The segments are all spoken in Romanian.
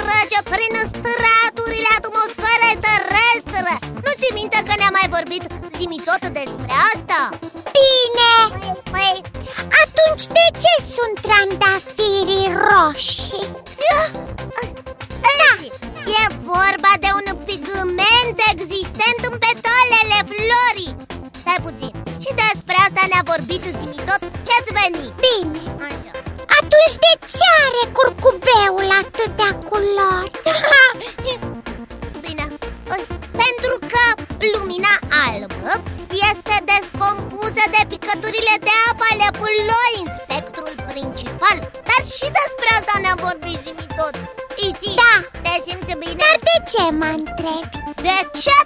soarelui care trece prin de apă ale puloi în spectrul principal Dar și despre asta ne-am vorbit zimi tot Iți, Da. te simți bine? Dar de ce mă întrebi? De ce?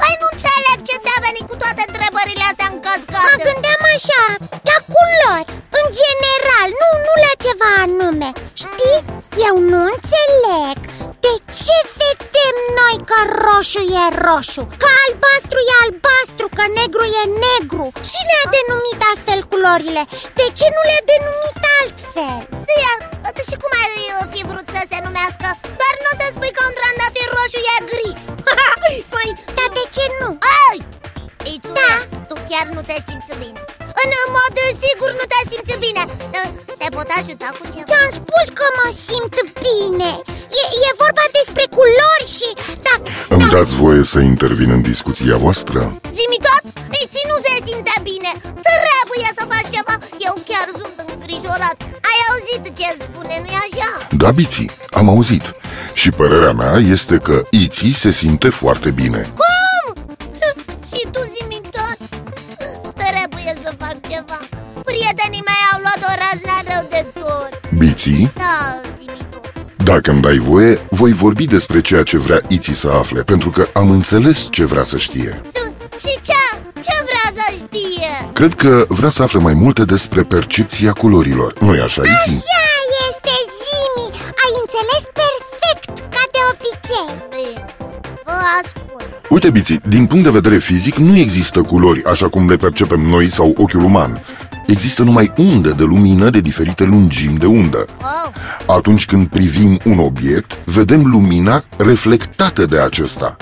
Păi nu înțeleg ce ți-a venit cu toate întrebările astea în Mă cascadă gândeam așa, la culori, în general, nu, nu la ceva anume Știi, eu nu înțeleg de ce vedem noi că roșu e roșu Că albastru e albastru, că negru e negru Cine a denumit astfel culorile? De ce nu le-a denumit altfel? Iar, și cum ai uh, fi vrut să se numească? Dați voie să intervin în discuția voastră? Zimi tot? Iți nu se simte bine Trebuie să faci ceva Eu chiar sunt îngrijorat Ai auzit ce spune, nu-i așa? Da, Biții, am auzit Și părerea mea este că Iții se simte foarte bine Cum? Și tu zimi tot? Trebuie să fac ceva Prietenii mei au luat o raznă rău de tot Biții, Da, zimi tot dacă îmi dai voie, voi vorbi despre ceea ce vrea Iții să afle Pentru că am înțeles ce vrea să știe Și ce? Ce vrea să știe? Cred că vrea să afle mai multe despre percepția culorilor Nu-i așa, Iții? Așa este, Zimi Ai înțeles perfect, ca de obicei Bine, vă ascult Uite, Biții, din punct de vedere fizic nu există culori așa cum le percepem noi sau ochiul uman Există numai unde de lumină de diferite lungimi de undă oh, Atunci când privim un obiect, vedem lumina reflectată de acesta.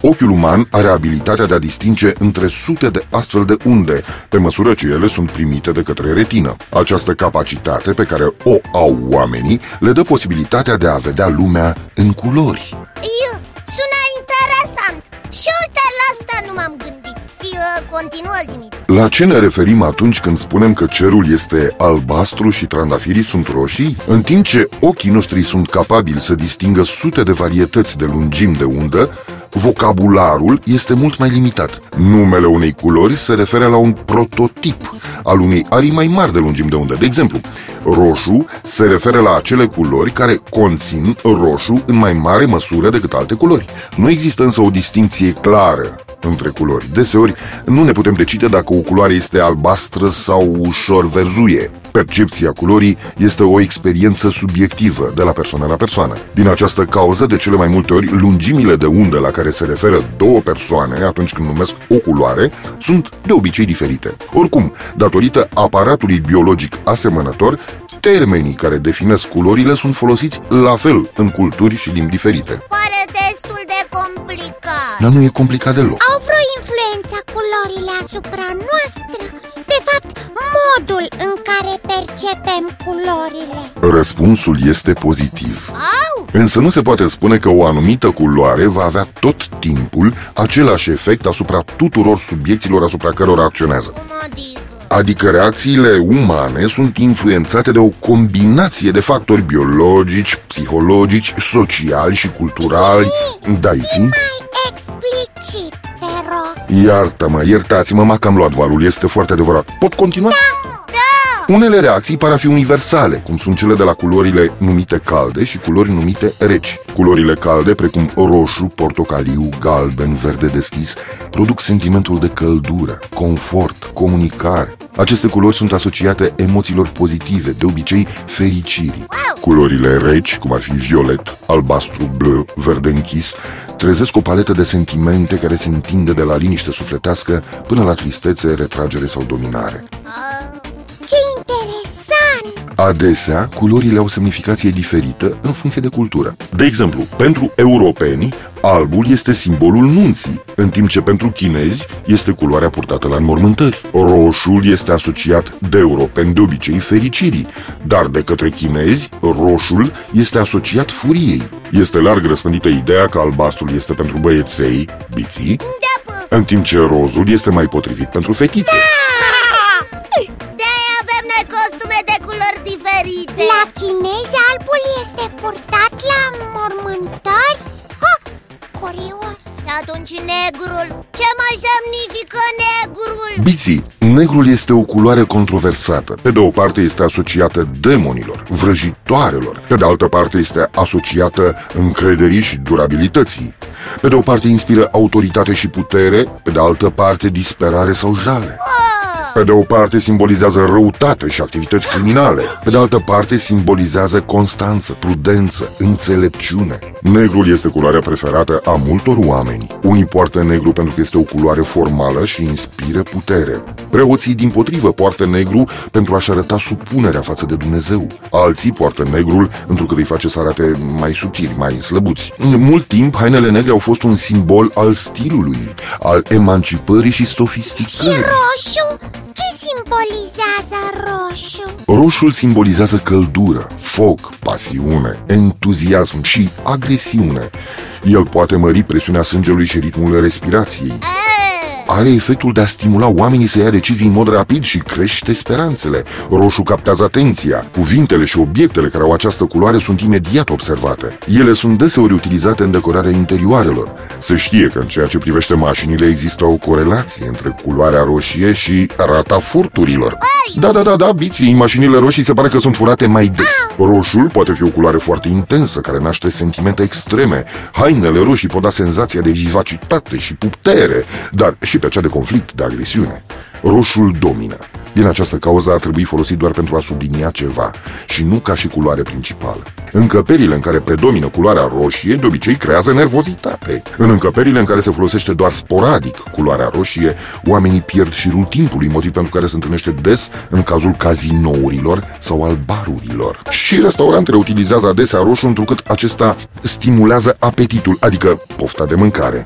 Ochiul uman are abilitatea de a distinge între sute de astfel de unde, pe măsură ce ele sunt primite de către retină. Această capacitate pe care o au oamenii le dă posibilitatea de a vedea lumea în culori. Iu, sună interesant Și uite, la asta nu m-am gândit Iu, continuă zimi tot La ce ne referim atunci când spunem că cerul este albastru și trandafirii sunt roșii? În timp ce ochii noștri sunt capabili să distingă sute de varietăți de lungimi de undă, vocabularul este mult mai limitat. Numele unei culori se referă la un prototip al unei arii mai mari de lungimi de undă. De exemplu, roșu se referă la acele culori care conțin roșu în mai mare măsură decât alte culori. Nu există însă o distinție clară între culori. Deseori nu ne putem decide dacă o culoare este albastră sau ușor verzuie. Percepția culorii este o experiență subiectivă de la persoană la persoană. Din această cauză, de cele mai multe ori, lungimile de undă la care se referă două persoane atunci când numesc o culoare sunt de obicei diferite. Oricum, datorită aparatului biologic asemănător, termenii care definesc culorile sunt folosiți la fel în culturi și limbi diferite. Pare destul de complicat Dar nu e complicat deloc. Au vreo influență culorile asupra noastră? De fapt, modul în care percepem culorile Răspunsul este pozitiv. Au, Însă nu se poate spune că o anumită culoare va avea tot timpul același efect asupra tuturor subiecților asupra cărora acționează. cum adică? Adică reacțiile umane sunt influențate de o combinație de factori biologici, psihologici, sociali și culturali. Da, Iții? Mai explicit, te rog Iartă-mă, iertați-mă, m-a cam luat valul, este foarte adevărat. Pot continua? Da, Unele reacții par a fi universale, cum sunt cele de la culorile numite calde și culori numite reci. Culorile calde, precum roșu, portocaliu, galben, verde deschis, produc sentimentul de căldură, confort, comunicare. Aceste culori sunt asociate emoțiilor pozitive, de obicei fericirii. Culorile reci, cum ar fi violet, albastru, bleu, verde închis, trezesc o paletă de sentimente care se întinde de la liniște sufletească până la tristețe, retragere sau dominare. Ce interesant! Adesea, culorile au semnificație diferită în funcție de cultură. De exemplu, pentru europeni, albul este simbolul nunții, în timp ce pentru chinezi este culoarea purtată la înmormântări. Roșul este asociat de europeni de obicei fericirii, dar de către chinezi, roșul este asociat furiei. Este larg răspândită ideea că albastrul este pentru băieței, biții, Da, bă. în timp ce rozul este mai potrivit pentru fetițe. Atunci negrul Ce mai semnifică negrul? Biții, negrul este o culoare controversată. Pe de o parte este asociată demonilor, vrăjitoarelor. Pe de altă parte este asociată încrederii și durabilității. Pe de o parte inspiră autoritate și putere, pe de altă parte disperare sau jale. Pe de o parte simbolizează răutate și activități criminale, pe de altă parte simbolizează constanță, prudență, înțelepciune. Negrul este culoarea preferată a multor oameni. Unii poartă negru pentru că este o culoare formală și inspiră putere. Preoții, din potrivă, poartă negru pentru a-și arăta supunerea față de Dumnezeu. Alții poartă negrul pentru că îi face să arate mai subțiri, mai slăbuți. În mult timp, hainele negre au fost un simbol al stilului, al emancipării și Și sofisticării. roșu? Ce simbolizează roșu? Roșul simbolizează căldură, foc, pasiune, entuziasm și agresiune. El poate mări presiunea sângelui și ritmul respirației. E, Are efectul de a stimula oamenii să ia decizii în mod rapid și crește speranțele. Roșu captează atenția. Cuvintele și obiectele care au această culoare sunt imediat observate. Ele sunt deseori utilizate în decorarea interioarelor. Se știe că în ceea ce privește mașinile există o corelație între culoarea roșie și rata furturilor. Da, da, da, da, biții, mașinile roșii se pare că sunt furate mai des. Roșul poate fi o culoare foarte intensă, care naște sentimente extreme. Hainele roșii pot da senzația de vivacitate și putere, dar și pe cea de conflict, de agresiune. Roșul domină. Din această cauză ar trebui folosit doar pentru a sublinia ceva și nu ca și culoare principală. Încăperile în care predomină culoarea roșie de obicei creează nervozitate. În încăperile în care se folosește doar sporadic culoarea roșie, oamenii pierd șirul timpului, motiv pentru care se întâlnește des în cazul cazinourilor sau al barurilor. Și restaurantele utilizează adesea roșu întrucât acesta stimulează apetitul, adică pofta de mâncare.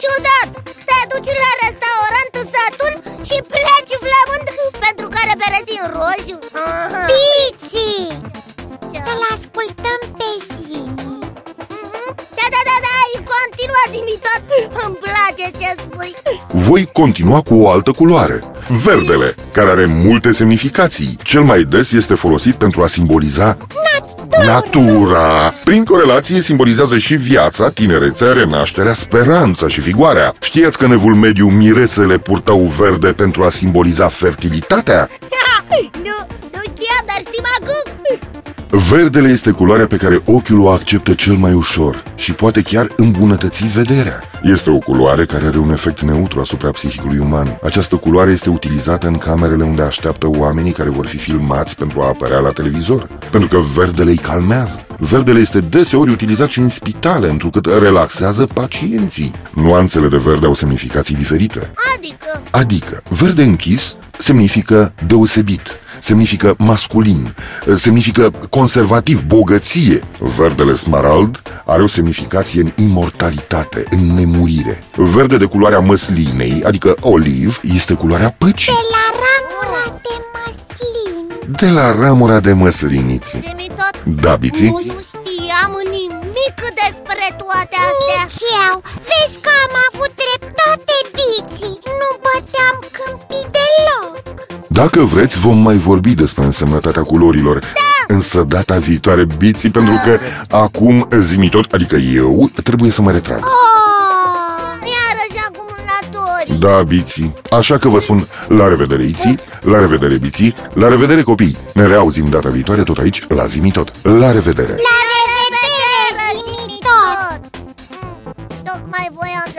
Ciudat! Te duci la restaurant satul și pleci flămând pentru care pereții în roșu Aha. Piții! Ce? Să-l ascultăm pe Zimi Mhm. Da, da, da, da, continua zi tot Îmi place ce spui Voi continua cu o altă culoare, verdele, care are multe semnificații. Cel mai des este folosit pentru a simboliza Natura! Prin corelație simbolizează și viața, tinerețea, renașterea, speranța și vigoarea. Știați că în evul mediu miresele purtau verde pentru a simboliza fertilitatea? Nu, nu știam, dar știm acum Verdele este culoarea pe care ochiul o acceptă cel mai ușor și poate chiar îmbunătăți vederea. Este o culoare care are un efect neutru asupra psihicului uman. Această culoare este utilizată în camerele unde așteaptă oamenii care vor fi filmați pentru a apărea la televizor, pentru că verdele îi calmează. Verdele este deseori utilizat și în spitale, întrucât relaxează pacienții. Nuanțele de verde au semnificații diferite. Adică, Adică, verde închis semnifică deosebit, semnifică masculin, semnifică conservativ, bogăție. Verdele smarald are o semnificație în imortalitate, în nemurire. Verde de culoarea măslinei, adică oliv, este culoarea păcii. De la ramura de măslin De la ramura de măsliniți. zi tot Da, biții? Dacă vreți, vom mai vorbi despre însemnătatea culorilor. Însă data viitoare, biții, pentru că acum zimi tot, adică eu, trebuie să mă retrag. oh, Iarăși acumulatori Da, Biții, așa că vă spun la revedere, Iții, la revedere, Biții, la revedere, copii Ne reauzim data viitoare tot aici, la Zimitot La revedere! La revedere, zimi tot! Tocmai voiam să-l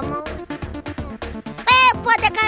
Bă, poate că